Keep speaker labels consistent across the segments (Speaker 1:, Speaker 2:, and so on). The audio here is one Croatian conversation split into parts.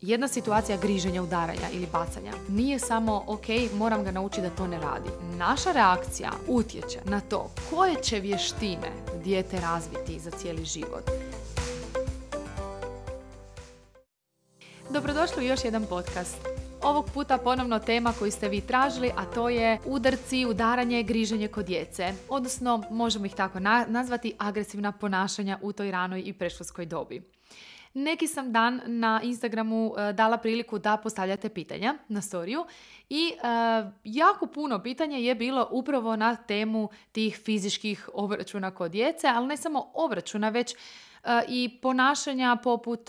Speaker 1: jedna situacija griženja, udaranja ili bacanja nije samo ok, moram ga naučiti da to ne radi. Naša reakcija utječe na to koje će vještine dijete razviti za cijeli život. Dobrodošli u još jedan podcast. Ovog puta ponovno tema koju ste vi tražili, a to je udarci, udaranje, griženje kod djece. Odnosno, možemo ih tako nazvati, agresivna ponašanja u toj ranoj i preškolskoj dobi. Neki sam dan na Instagramu e, dala priliku da postavljate pitanja na storiju i e, jako puno pitanja je bilo upravo na temu tih fizičkih obračuna kod djece, ali ne samo obračuna, već e, i ponašanja poput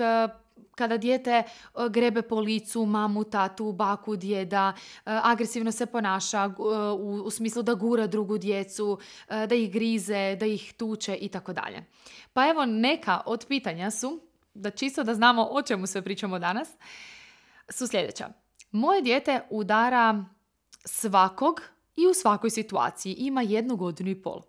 Speaker 1: kada dijete grebe po licu mamu, tatu, baku, djeda, agresivno se ponaša u, u smislu da gura drugu djecu, da ih grize, da ih tuče i tako dalje. Pa evo neka od pitanja su da čisto da znamo o čemu sve pričamo danas, su sljedeća. Moje dijete udara svakog i u svakoj situaciji. Ima jednu godinu i pol.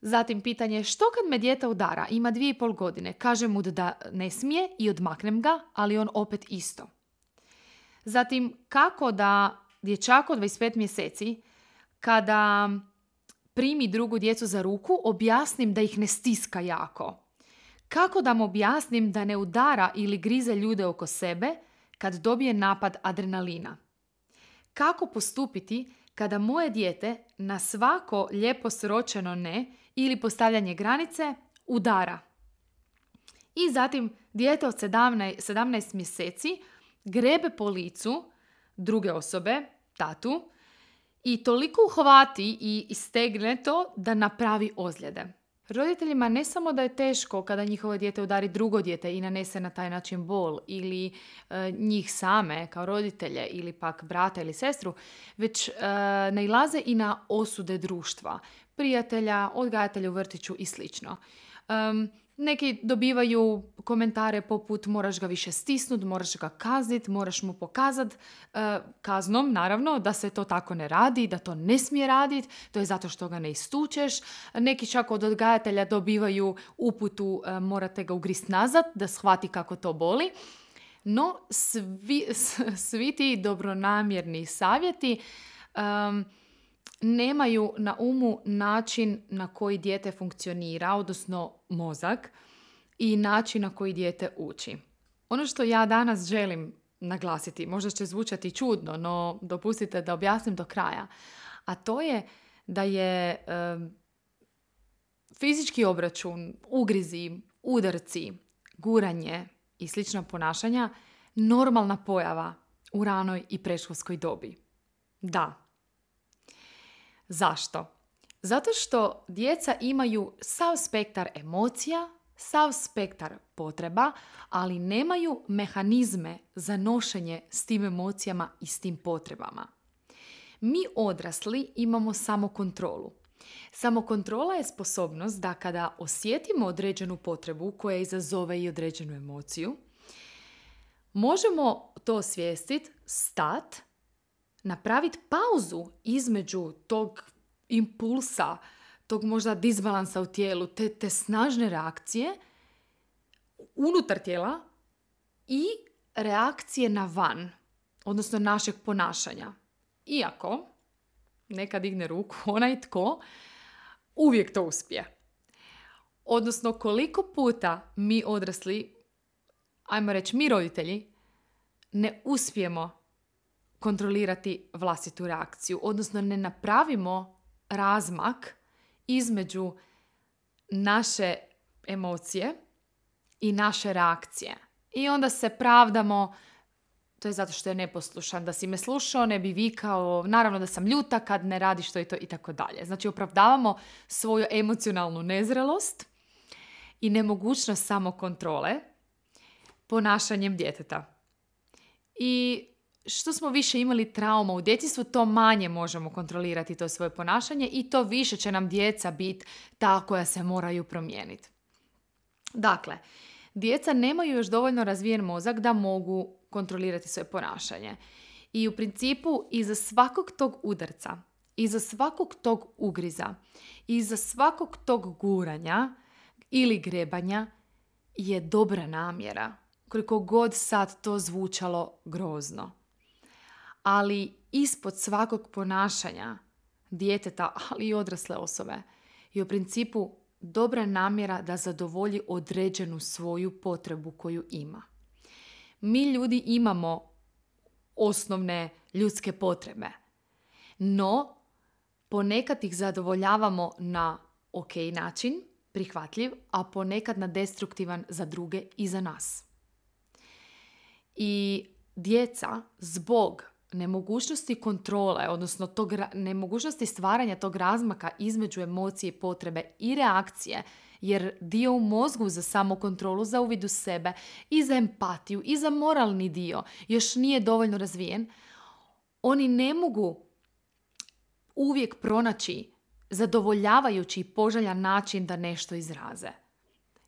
Speaker 1: Zatim pitanje što kad me dijete udara, ima dvije i pol godine, kažem mu da ne smije i odmaknem ga, ali on opet isto. Zatim kako da dječak od 25 mjeseci kada primi drugu djecu za ruku, objasnim da ih ne stiska jako. Kako da mu objasnim da ne udara ili grize ljude oko sebe kad dobije napad adrenalina? Kako postupiti kada moje dijete na svako lijepo sročeno ne ili postavljanje granice udara? I zatim dijete od 17, 17 mjeseci grebe po licu druge osobe, tatu, i toliko uhvati i istegne to da napravi ozljede. Roditeljima ne samo da je teško kada njihovo dijete udari drugo dijete i nanese na taj način bol ili e, njih same kao roditelje ili pak brata ili sestru, već e, nailaze i na osude društva, prijatelja, odgajatelja u vrtiću i slično. Neki dobivaju komentare poput moraš ga više stisnut, moraš ga kaznit, moraš mu pokazat e, kaznom, naravno, da se to tako ne radi, da to ne smije raditi, to je zato što ga ne istučeš. Neki čak od odgajatelja dobivaju uputu e, morate ga ugrist nazad da shvati kako to boli. No, svi, svi ti dobronamjerni savjeti nemaju na umu način na koji dijete funkcionira, odnosno mozak i način na koji dijete uči. Ono što ja danas želim naglasiti, možda će zvučati čudno, no dopustite da objasnim do kraja, a to je da je fizički obračun, ugrizi, udarci, guranje i slična ponašanja normalna pojava u ranoj i predškolskoj dobi. Da, Zašto? Zato što djeca imaju sav spektar emocija, sav spektar potreba, ali nemaju mehanizme za nošenje s tim emocijama i s tim potrebama. Mi odrasli imamo samo kontrolu. Samokontrola je sposobnost da kada osjetimo određenu potrebu koja izazove i određenu emociju, možemo to osvijestiti, stat napraviti pauzu između tog impulsa, tog možda disbalansa u tijelu, te, te snažne reakcije unutar tijela i reakcije na van, odnosno našeg ponašanja. Iako, neka digne ruku, onaj tko uvijek to uspije. Odnosno, koliko puta mi odrasli, ajmo reći mi roditelji, ne uspijemo kontrolirati vlastitu reakciju, odnosno ne napravimo razmak između naše emocije i naše reakcije. I onda se pravdamo, to je zato što je neposlušan, da si me slušao, ne bi vikao, naravno da sam ljuta kad ne radi što i to i tako dalje. Znači opravdavamo svoju emocionalnu nezrelost i nemogućnost samokontrole ponašanjem djeteta. I što smo više imali trauma u djetinstvu, to manje možemo kontrolirati to svoje ponašanje i to više će nam djeca biti ta koja se moraju promijeniti. Dakle, djeca nemaju još dovoljno razvijen mozak da mogu kontrolirati svoje ponašanje. I u principu iza svakog tog udarca, iza svakog tog ugriza, iza svakog tog guranja ili grebanja je dobra namjera koliko god sad to zvučalo grozno. Ali ispod svakog ponašanja djeteta, ali i odrasle osobe, je u principu dobra namjera da zadovolji određenu svoju potrebu koju ima. Mi ljudi imamo osnovne ljudske potrebe, no ponekad ih zadovoljavamo na ok način, prihvatljiv, a ponekad na destruktivan za druge i za nas. I djeca zbog nemogućnosti kontrole, odnosno tog, nemogućnosti stvaranja tog razmaka između emocije, potrebe i reakcije, jer dio u mozgu za samokontrolu, za uvid u sebe i za empatiju i za moralni dio još nije dovoljno razvijen, oni ne mogu uvijek pronaći zadovoljavajući i poželjan način da nešto izraze.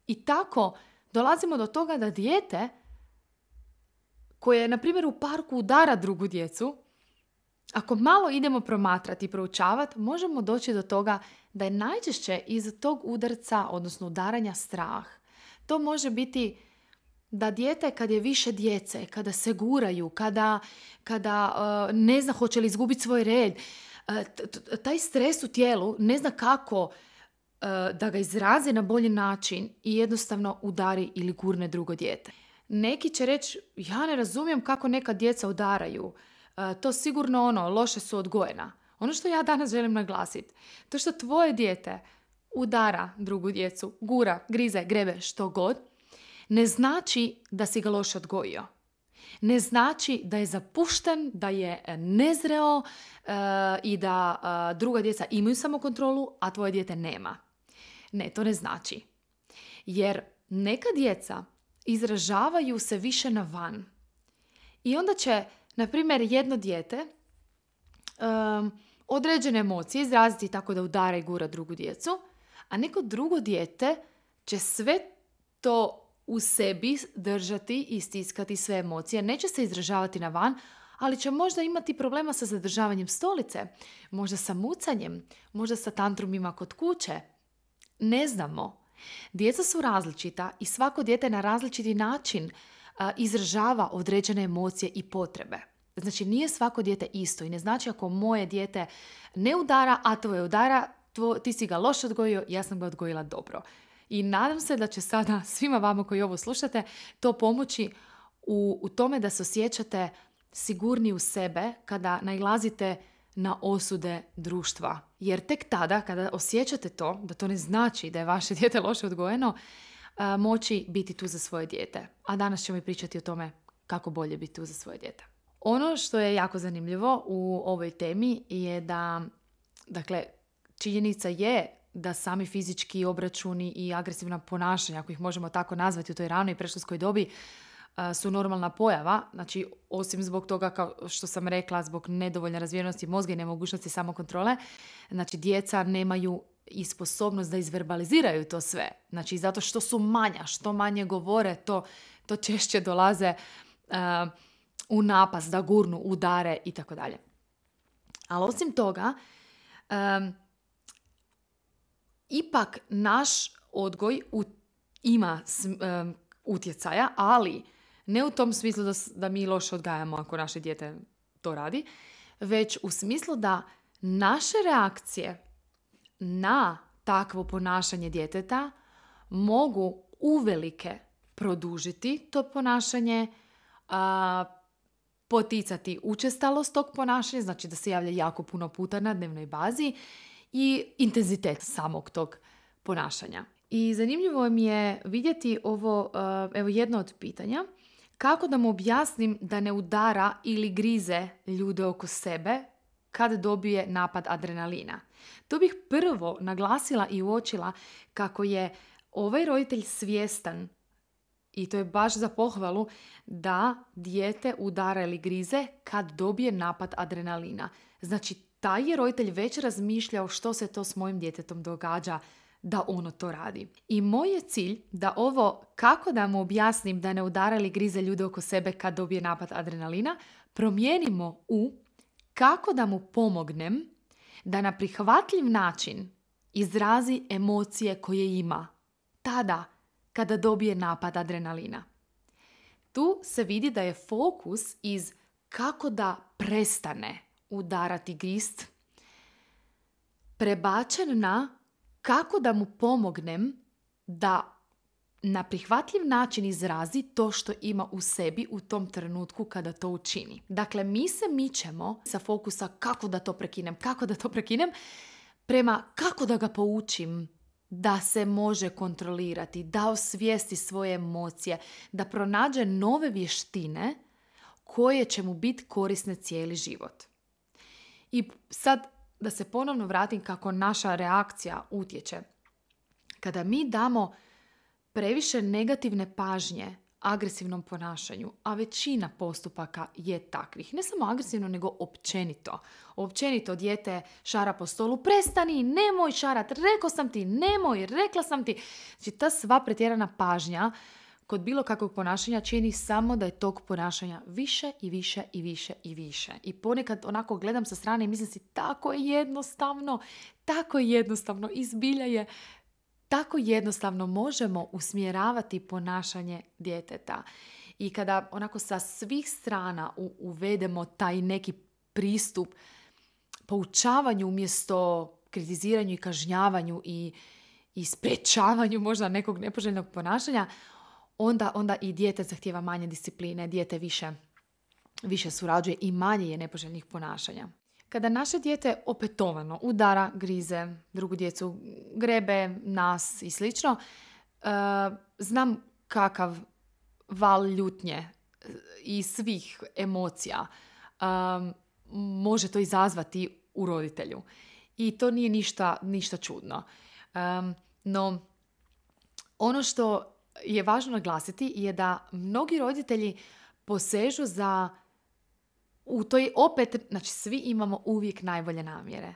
Speaker 1: I tako dolazimo do toga da dijete koje, na primjer, u parku udara drugu djecu, ako malo idemo promatrati i proučavati, možemo doći do toga da je najčešće iz tog udarca, odnosno udaranja, strah. To može biti da dijete kad je više djece, kada se guraju, kada, kada uh, ne zna hoće li izgubiti svoj red, uh, taj stres u tijelu ne zna kako uh, da ga izrazi na bolji način i jednostavno udari ili gurne drugo dijete. Neki će reći, ja ne razumijem kako neka djeca udaraju. E, to sigurno ono, loše su odgojena. Ono što ja danas želim naglasiti, to što tvoje dijete udara drugu djecu, gura, grize, grebe, što god, ne znači da si ga loše odgojio. Ne znači da je zapušten, da je nezreo e, i da e, druga djeca imaju samokontrolu, a tvoje dijete nema. Ne, to ne znači. Jer neka djeca izražavaju se više na van. I onda će, na primjer, jedno dijete um, određene emocije izraziti tako da udara i gura drugu djecu, a neko drugo dijete će sve to u sebi držati i stiskati sve emocije. Neće se izražavati na van, ali će možda imati problema sa zadržavanjem stolice, možda sa mucanjem, možda sa tantrumima kod kuće. Ne znamo. Djeca su različita i svako dijete na različiti način izražava određene emocije i potrebe. Znači nije svako dijete isto i ne znači ako moje dijete ne udara, a tvoje udara, ti si ga loše odgojio, ja sam ga odgojila dobro. I nadam se da će sada svima vama koji ovo slušate to pomoći u, u tome da se osjećate sigurni u sebe kada najlazite na osude društva. Jer tek tada, kada osjećate to, da to ne znači da je vaše dijete loše odgojeno, moći biti tu za svoje dijete. A danas ćemo i pričati o tome kako bolje biti tu za svoje dijete. Ono što je jako zanimljivo u ovoj temi je da, dakle, činjenica je da sami fizički obračuni i agresivna ponašanja, ako ih možemo tako nazvati u toj ranoj i preškolskoj dobi, su normalna pojava, znači osim zbog toga kao što sam rekla, zbog nedovoljne razvijenosti mozga i nemogućnosti samokontrole, znači djeca nemaju i sposobnost da izverbaliziraju to sve. Znači zato što su manja, što manje govore, to, to češće dolaze u napas, da gurnu, udare i tako dalje. Ali osim toga, ipak naš odgoj ima utjecaja, ali ne u tom smislu da, da mi loše odgajamo ako naše dijete to radi, već u smislu da naše reakcije na takvo ponašanje djeteta mogu uvelike produžiti to ponašanje, a, poticati učestalost tog ponašanja, znači da se javlja jako puno puta na dnevnoj bazi i intenzitet samog tog ponašanja. I zanimljivo mi je vidjeti ovo, evo jedno od pitanja kako da mu objasnim da ne udara ili grize ljude oko sebe kad dobije napad adrenalina? To bih prvo naglasila i uočila kako je ovaj roditelj svjestan i to je baš za pohvalu da dijete udara ili grize kad dobije napad adrenalina. Znači, taj je roditelj već razmišljao što se to s mojim djetetom događa da ono to radi. I moj je cilj da ovo, kako da mu objasnim da ne udara ili grize ljude oko sebe kad dobije napad adrenalina, promijenimo u kako da mu pomognem da na prihvatljiv način izrazi emocije koje ima tada kada dobije napad adrenalina. tu se vidi da je fokus iz kako da prestane udarati grist prebačen na kako da mu pomognem da na prihvatljiv način izrazi to što ima u sebi u tom trenutku kada to učini. Dakle, mi se mičemo sa fokusa kako da to prekinem, kako da to prekinem, prema kako da ga poučim da se može kontrolirati, da osvijesti svoje emocije, da pronađe nove vještine koje će mu biti korisne cijeli život. I sad da se ponovno vratim kako naša reakcija utječe. Kada mi damo previše negativne pažnje agresivnom ponašanju, a većina postupaka je takvih. Ne samo agresivno, nego općenito. Općenito dijete šara po stolu, prestani, nemoj šarat, rekao sam ti, nemoj, rekla sam ti. Znači ta sva pretjerana pažnja kod bilo kakvog ponašanja čini samo da je tog ponašanja više i više i više i više. I ponekad onako gledam sa strane i mislim si tako je jednostavno, tako je jednostavno, izbilja je tako jednostavno možemo usmjeravati ponašanje djeteta. I kada onako sa svih strana uvedemo taj neki pristup poučavanju umjesto kritiziranju i kažnjavanju i, i sprečavanju možda nekog nepoželjnog ponašanja, onda, onda i dijete zahtjeva manje discipline, dijete više, više surađuje i manje je nepoželjnih ponašanja. Kada naše dijete opetovano udara, grize drugu djecu, grebe nas i slično, e, znam kakav val ljutnje i svih emocija e, može to izazvati u roditelju. I to nije ništa, ništa čudno. E, no, ono što je važno naglasiti je da mnogi roditelji posežu za u toj opet, znači svi imamo uvijek najbolje namjere.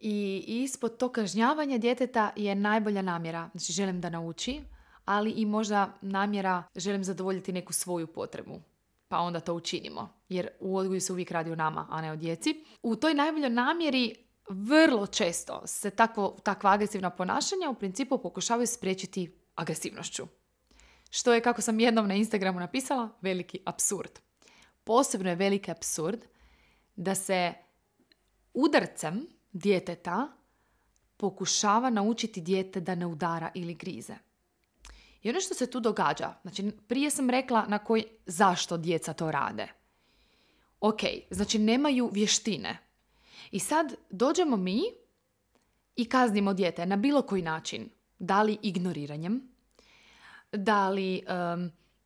Speaker 1: I ispod to kažnjavanje djeteta je najbolja namjera. Znači želim da nauči, ali i možda namjera želim zadovoljiti neku svoju potrebu. Pa onda to učinimo. Jer u odgoju se uvijek radi o nama, a ne o djeci. U toj najboljoj namjeri vrlo često se takvo, takva agresivna ponašanja u principu pokušavaju spriječiti agresivnošću. Što je, kako sam jednom na Instagramu napisala, veliki absurd posebno je veliki absurd da se udarcem djeteta pokušava naučiti dijete da ne udara ili grize. I ono što se tu događa, znači prije sam rekla na koji, zašto djeca to rade. Ok, znači nemaju vještine. I sad dođemo mi i kaznimo dijete na bilo koji način. Da li ignoriranjem, da li,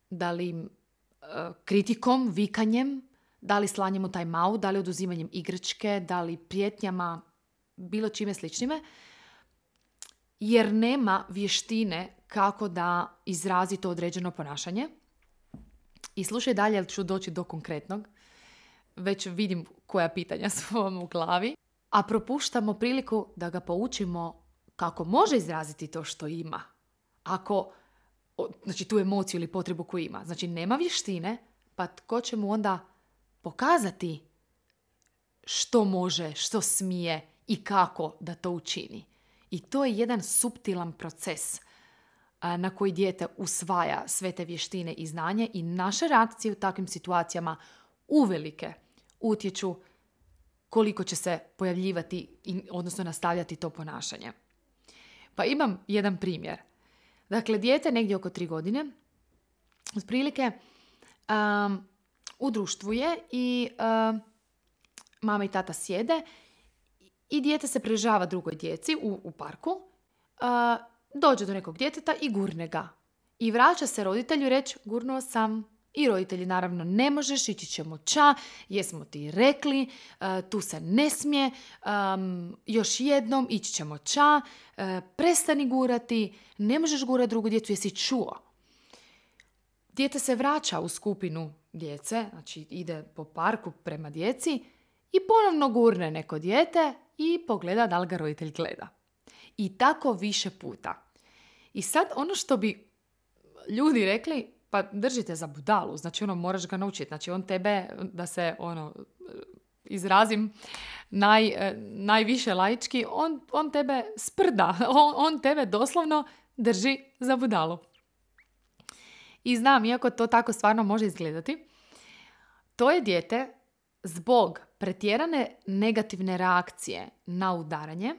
Speaker 1: da li kritikom, vikanjem, da li slanjem u taj mau, da li oduzimanjem igračke, da li prijetnjama, bilo čime sličnime, jer nema vještine kako da izrazi to određeno ponašanje. I slušaj dalje, jer ću doći do konkretnog. Već vidim koja pitanja su vam u glavi. A propuštamo priliku da ga poučimo kako može izraziti to što ima. Ako znači tu emociju ili potrebu koju ima. Znači nema vještine, pa tko će mu onda pokazati što može, što smije i kako da to učini. I to je jedan suptilan proces na koji dijete usvaja sve te vještine i znanje i naše reakcije u takvim situacijama uvelike utječu koliko će se pojavljivati, odnosno nastavljati to ponašanje. Pa imam jedan primjer. Dakle, dijete negdje oko tri godine, otprilike, um, u društvu je i um, mama i tata sjede i dijete se prežava drugoj djeci u, u parku, uh, dođe do nekog djeteta i gurne ga. I vraća se roditelju reći, gurnuo sam, i roditelji naravno ne možeš, ići ćemo ča, jesmo ti rekli, e, tu se ne smije, još jednom ići ćemo ča, e, prestani gurati, ne možeš gurati drugu djecu, jesi čuo. Dijete se vraća u skupinu djece, znači ide po parku prema djeci i ponovno gurne neko dijete i pogleda da li ga roditelj gleda. I tako više puta. I sad ono što bi ljudi rekli, pa držite za budalu, znači ono moraš ga naučiti, znači on tebe, da se ono, izrazim naj, najviše laički, on, on tebe sprda, on, on tebe doslovno drži za budalu. I znam, iako to tako stvarno može izgledati, to je dijete zbog pretjerane negativne reakcije na udaranje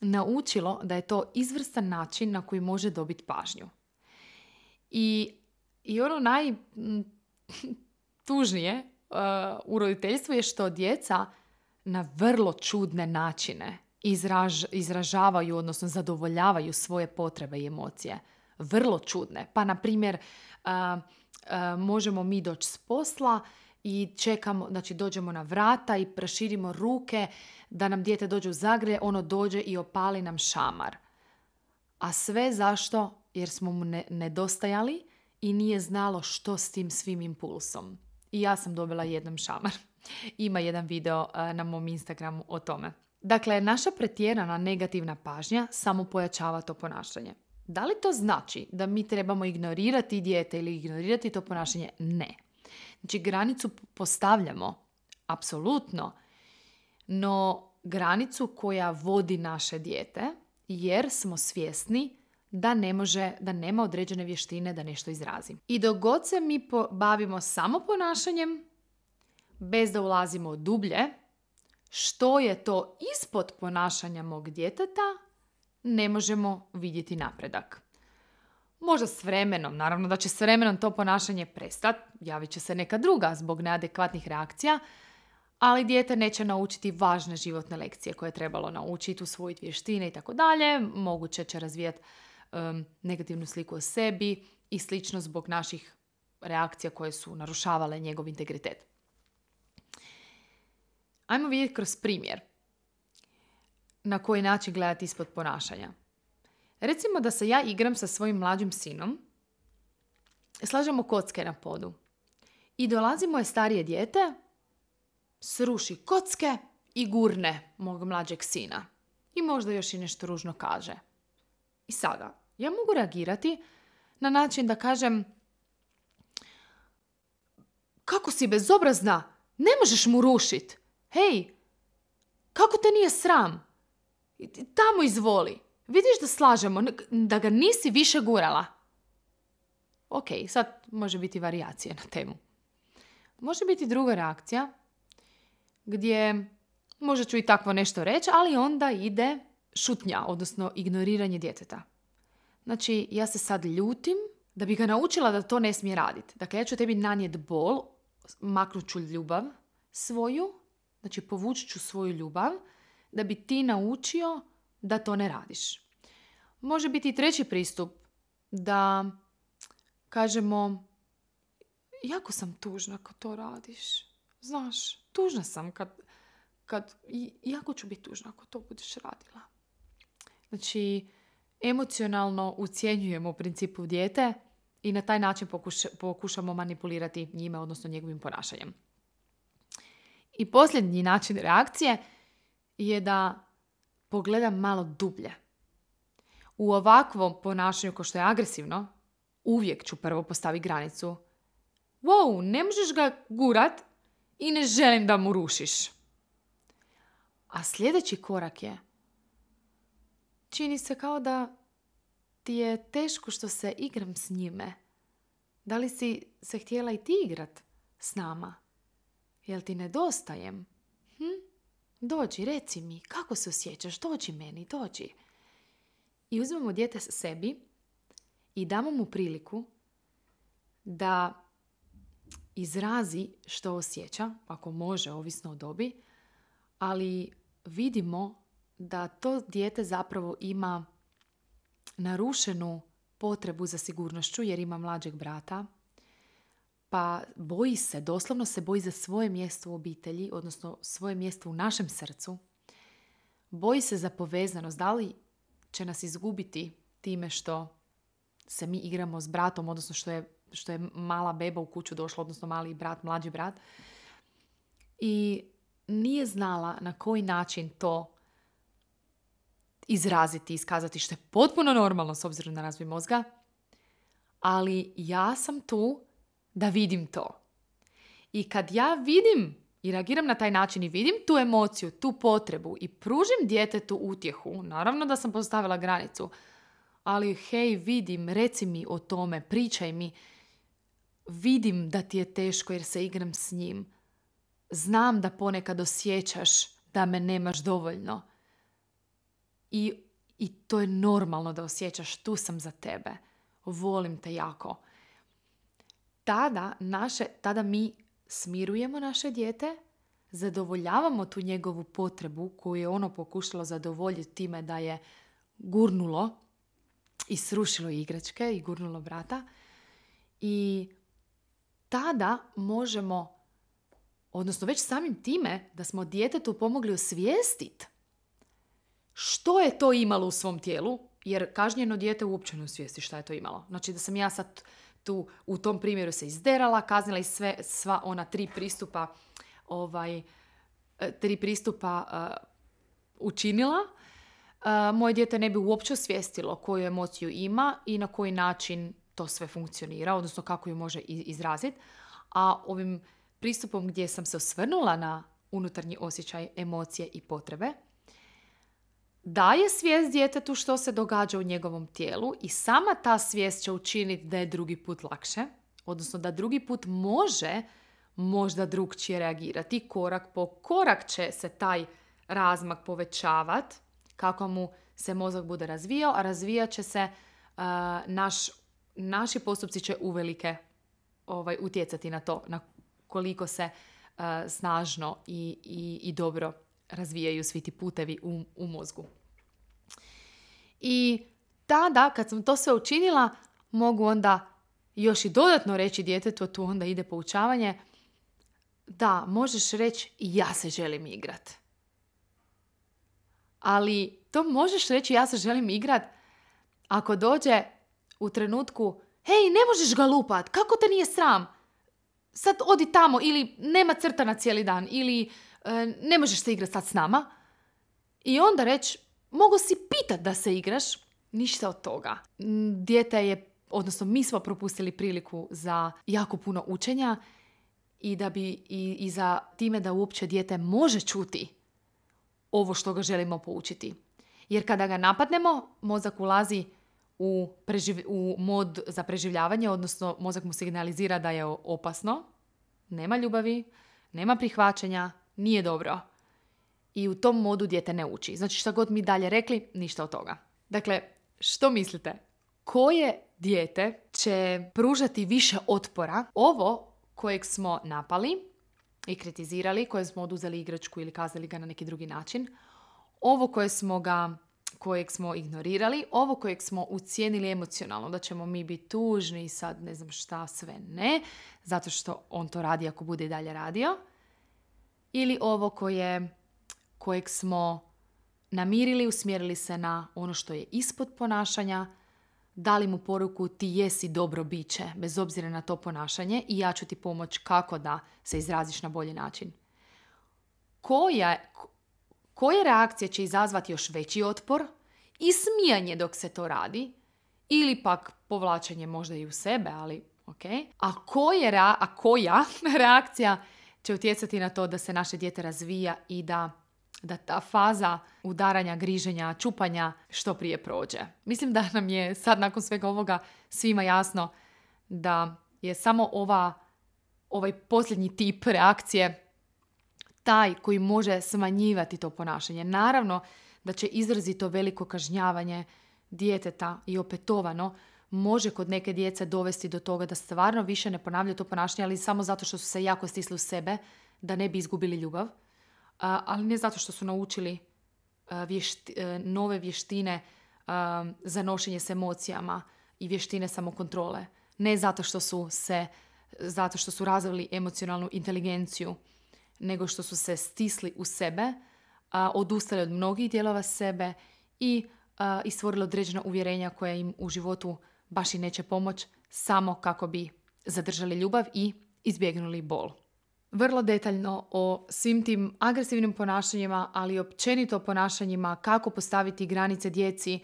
Speaker 1: naučilo da je to izvrstan način na koji može dobiti pažnju. I, i ono najtužnije uh, u roditeljstvu je što djeca na vrlo čudne načine izraž, izražavaju, odnosno zadovoljavaju svoje potrebe i emocije. Vrlo čudne. Pa, na primjer, uh, uh, možemo mi doći s posla i čekamo, znači dođemo na vrata i proširimo ruke da nam dijete dođe u zagre, ono dođe i opali nam šamar. A sve zašto? Jer smo mu ne, nedostajali i nije znalo što s tim svim impulsom. I ja sam dobila jednom šamar. Ima jedan video na mom Instagramu o tome. Dakle, naša pretjerana negativna pažnja samo pojačava to ponašanje. Da li to znači da mi trebamo ignorirati dijete ili ignorirati to ponašanje? Ne. Znači, granicu postavljamo, apsolutno, no granicu koja vodi naše dijete, jer smo svjesni da ne može, da nema određene vještine da nešto izrazi. I dok god se mi bavimo samo ponašanjem, bez da ulazimo dublje, što je to ispod ponašanja mog djeteta, ne možemo vidjeti napredak. Možda s vremenom, naravno da će s vremenom to ponašanje prestati, javit će se neka druga zbog neadekvatnih reakcija, ali dijete neće naučiti važne životne lekcije koje je trebalo naučiti, usvojiti vještine i tako dalje. Moguće će razvijati negativnu sliku o sebi i slično zbog naših reakcija koje su narušavale njegov integritet. Ajmo vidjeti kroz primjer na koji način gledati ispod ponašanja. Recimo da se ja igram sa svojim mlađim sinom, slažemo kocke na podu i dolazi moje starije dijete, sruši kocke i gurne mog mlađeg sina. I možda još i nešto ružno kaže. I sada, ja mogu reagirati na način da kažem kako si bezobrazna, ne možeš mu rušit. Hej, kako te nije sram? Tamo izvoli. Vidiš da slažemo, da ga nisi više gurala. Ok, sad može biti varijacija na temu. Može biti druga reakcija gdje možda ću i takvo nešto reći, ali onda ide šutnja, odnosno ignoriranje djeteta. Znači, ja se sad ljutim da bi ga naučila da to ne smije raditi. Dakle, ja ću tebi nanijet bol, maknut ću ljubav svoju, znači povući ću svoju ljubav, da bi ti naučio da to ne radiš. Može biti i treći pristup da kažemo jako sam tužna kad to radiš. Znaš, tužna sam kad, kad jako ću biti tužna ako to budeš radila. Znači, emocionalno ucijenjujemo u principu dijete i na taj način pokušamo manipulirati njime, odnosno njegovim ponašanjem. I posljednji način reakcije je da pogledam malo dublje. U ovakvom ponašanju ko što je agresivno, uvijek ću prvo postaviti granicu. Wow, ne možeš ga gurat i ne želim da mu rušiš. A sljedeći korak je čini se kao da ti je teško što se igram s njime. Da li si se htjela i ti igrat s nama? Jel ti nedostajem? Hm? Dođi, reci mi, kako se osjećaš? Dođi meni, dođi. I uzmemo dijete sa sebi i damo mu priliku da izrazi što osjeća, ako može, ovisno o dobi, ali vidimo da to dijete zapravo ima narušenu potrebu za sigurnošću jer ima mlađeg brata, pa boji se, doslovno se boji za svoje mjesto u obitelji, odnosno svoje mjesto u našem srcu. Boji se za povezanost, da li će nas izgubiti time što se mi igramo s bratom, odnosno što je, što je mala beba u kuću došla, odnosno mali brat, mlađi brat. I nije znala na koji način to izraziti, iskazati, što je potpuno normalno s obzirom na razvoj mozga. Ali ja sam tu da vidim to. I kad ja vidim i reagiram na taj način i vidim tu emociju, tu potrebu i pružim djetetu utjehu, naravno da sam postavila granicu, ali hej, vidim, reci mi o tome, pričaj mi, vidim da ti je teško jer se igram s njim. Znam da ponekad osjećaš da me nemaš dovoljno. I, I to je normalno da osjećaš, tu sam za tebe. Volim te jako. Tada, naše, tada mi smirujemo naše dijete, zadovoljavamo tu njegovu potrebu koju je ono pokušalo zadovoljiti time da je gurnulo i srušilo igračke i gurnulo vrata. I tada možemo, odnosno već samim time da smo djetetu pomogli osvijestiti što je to imalo u svom tijelu, jer kažnjeno dijete uopće ne osvijesti šta je to imalo. Znači da sam ja sad tu u tom primjeru se izderala, kaznila i sve, sva ona tri pristupa ovaj, e, tri pristupa uh, učinila, uh, moje dijete ne bi uopće osvijestilo koju emociju ima i na koji način to sve funkcionira, odnosno kako ju može izraziti. A ovim pristupom gdje sam se osvrnula na unutarnji osjećaj emocije i potrebe, daje svijest djetetu što se događa u njegovom tijelu i sama ta svijest će učiniti da je drugi put lakše, odnosno da drugi put može možda drugčije reagirati. Korak po korak će se taj razmak povećavati kako mu se mozak bude razvijao, a razvijat će se naš, naši postupci će uvelike ovaj, utjecati na to, na koliko se snažno i, i, i dobro razvijaju svi ti putevi u, u mozgu. I tada, kad sam to sve učinila, mogu onda još i dodatno reći djetetu, tu onda ide poučavanje, da, možeš reći ja se želim igrat. Ali to možeš reći ja se želim igrat ako dođe u trenutku hej, ne možeš ga lupat, kako te nije sram? Sad odi tamo ili nema crta na cijeli dan ili ne možeš se igrati sad s nama. I onda reći, mogu si pitat da se igraš, ništa od toga. Dijete je, odnosno mi smo propustili priliku za jako puno učenja i da bi i, i za time da uopće dijete može čuti ovo što ga želimo poučiti. Jer kada ga napadnemo, mozak ulazi u, u mod za preživljavanje, odnosno mozak mu signalizira da je opasno, nema ljubavi, nema prihvaćanja, nije dobro. I u tom modu dijete ne uči. Znači šta god mi dalje rekli, ništa od toga. Dakle, što mislite? Koje dijete će pružati više otpora? Ovo kojeg smo napali i kritizirali, koje smo oduzeli igračku ili kazali ga na neki drugi način, ovo koje smo ga kojeg smo ignorirali, ovo kojeg smo ucijenili emocionalno, da ćemo mi biti tužni i sad ne znam šta sve ne, zato što on to radi ako bude i dalje radio, ili ovo koje, kojeg smo namirili, usmjerili se na ono što je ispod ponašanja, dali mu poruku ti jesi dobro biće, bez obzira na to ponašanje i ja ću ti pomoć kako da se izraziš na bolji način. Koja, koje reakcije će izazvati još veći otpor i smijanje dok se to radi ili pak povlačenje možda i u sebe, ali ok. A, koje, a koja reakcija će utjecati na to da se naše dijete razvija i da da ta faza udaranja, griženja, čupanja što prije prođe. Mislim da nam je sad nakon svega ovoga svima jasno da je samo ova, ovaj posljednji tip reakcije taj koji može smanjivati to ponašanje. Naravno da će izrazito veliko kažnjavanje djeteta i opetovano može kod neke djece dovesti do toga da stvarno više ne ponavljaju to ponašanje, ali samo zato što su se jako stisli u sebe da ne bi izgubili ljubav ali ne zato što su naučili e, nove vještine za nošenje s emocijama i vještine samokontrole. Ne zato što su se zato što su razvili emocionalnu inteligenciju, nego što su se stisli u sebe, odustali od mnogih dijelova sebe i, i stvorili određena uvjerenja koja im u životu baš i neće pomoć samo kako bi zadržali ljubav i izbjegnuli bol vrlo detaljno o svim tim agresivnim ponašanjima, ali i općenito ponašanjima, kako postaviti granice djeci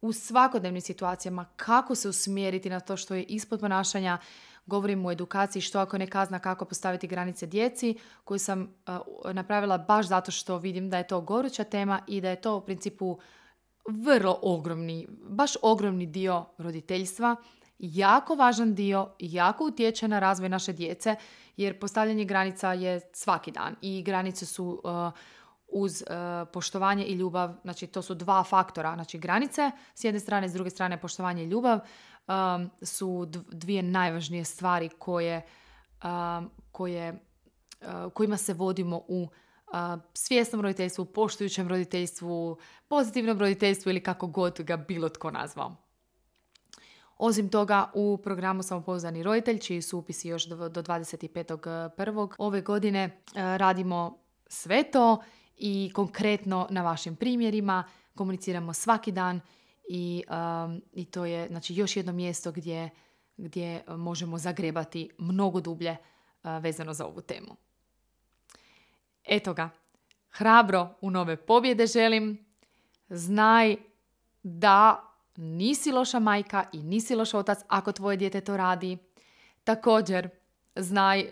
Speaker 1: u svakodnevnim situacijama, kako se usmjeriti na to što je ispod ponašanja. Govorim o edukaciji što ako ne kazna kako postaviti granice djeci, koju sam uh, napravila baš zato što vidim da je to goruća tema i da je to u principu vrlo ogromni, baš ogromni dio roditeljstva jako važan dio, jako utječe na razvoj naše djece, jer postavljanje granica je svaki dan i granice su uh, uz uh, poštovanje i ljubav, znači to su dva faktora, znači granice s jedne strane, s druge strane poštovanje i ljubav um, su dvije najvažnije stvari koje, um, koje, uh, kojima se vodimo u svjesnom roditeljstvu, poštujućem roditeljstvu, pozitivnom roditeljstvu ili kako god ga bilo tko nazvao. Osim toga, u programu Samopouzdani roditelj, čiji su upisi još do 25.1. ove godine, e, radimo sve to i konkretno na vašim primjerima, komuniciramo svaki dan i, i to je znači, još jedno mjesto gdje, gdje možemo zagrebati mnogo dublje e, vezano za ovu temu. Eto ga, hrabro u nove pobjede želim. Znaj da nisi loša majka i nisi loš otac ako tvoje dijete to radi. Također, znaj,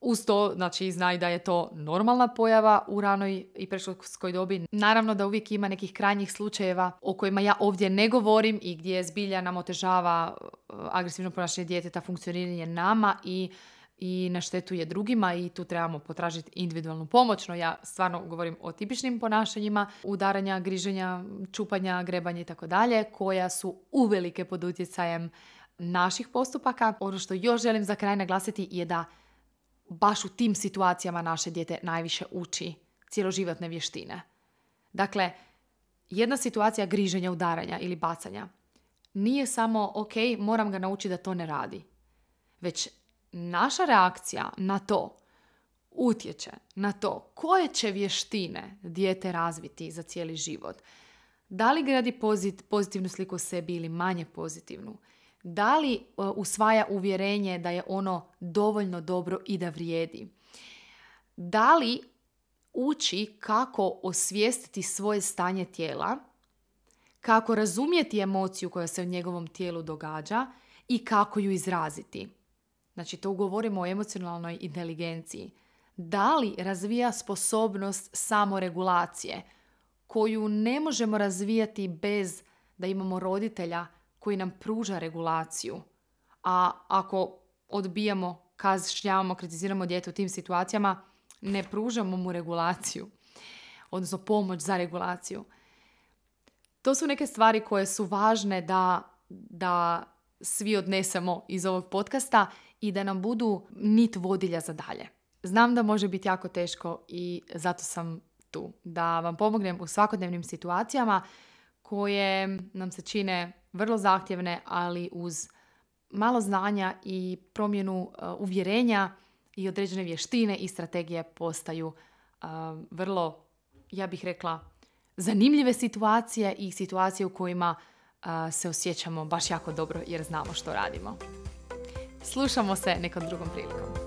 Speaker 1: uz to, znači, znaj da je to normalna pojava u ranoj i predškolskoj dobi. Naravno da uvijek ima nekih krajnjih slučajeva o kojima ja ovdje ne govorim i gdje zbilja nam otežava uh, agresivno ponašanje djeteta, funkcioniranje nama i i na štetu je drugima i tu trebamo potražiti individualnu pomoć. No ja stvarno govorim o tipičnim ponašanjima, udaranja, griženja, čupanja, grebanja i tako dalje, koja su uvelike pod utjecajem naših postupaka. Ono što još želim za kraj naglasiti je da baš u tim situacijama naše dijete najviše uči cjeloživotne vještine. Dakle, jedna situacija griženja, udaranja ili bacanja nije samo ok, moram ga naučiti da to ne radi. Već naša reakcija na to utječe na to koje će vještine dijete razviti za cijeli život. Da li gradi pozitivnu sliku o sebi ili manje pozitivnu? Da li e, usvaja uvjerenje da je ono dovoljno dobro i da vrijedi? Da li uči kako osvijestiti svoje stanje tijela, kako razumjeti emociju koja se u njegovom tijelu događa i kako ju izraziti? Znači to govorimo o emocionalnoj inteligenciji, da li razvija sposobnost samoregulacije koju ne možemo razvijati bez da imamo roditelja koji nam pruža regulaciju. A ako odbijamo, kažnjavamo, kritiziramo dijete u tim situacijama, ne pružamo mu regulaciju, odnosno pomoć za regulaciju. To su neke stvari koje su važne da, da svi odnesemo iz ovog podcasta i da nam budu nit vodilja za dalje. Znam da može biti jako teško i zato sam tu. Da vam pomognem u svakodnevnim situacijama koje nam se čine vrlo zahtjevne, ali uz malo znanja i promjenu uh, uvjerenja i određene vještine i strategije postaju uh, vrlo, ja bih rekla, zanimljive situacije i situacije u kojima uh, se osjećamo baš jako dobro jer znamo što radimo. Slušamo se neko drugo priliko.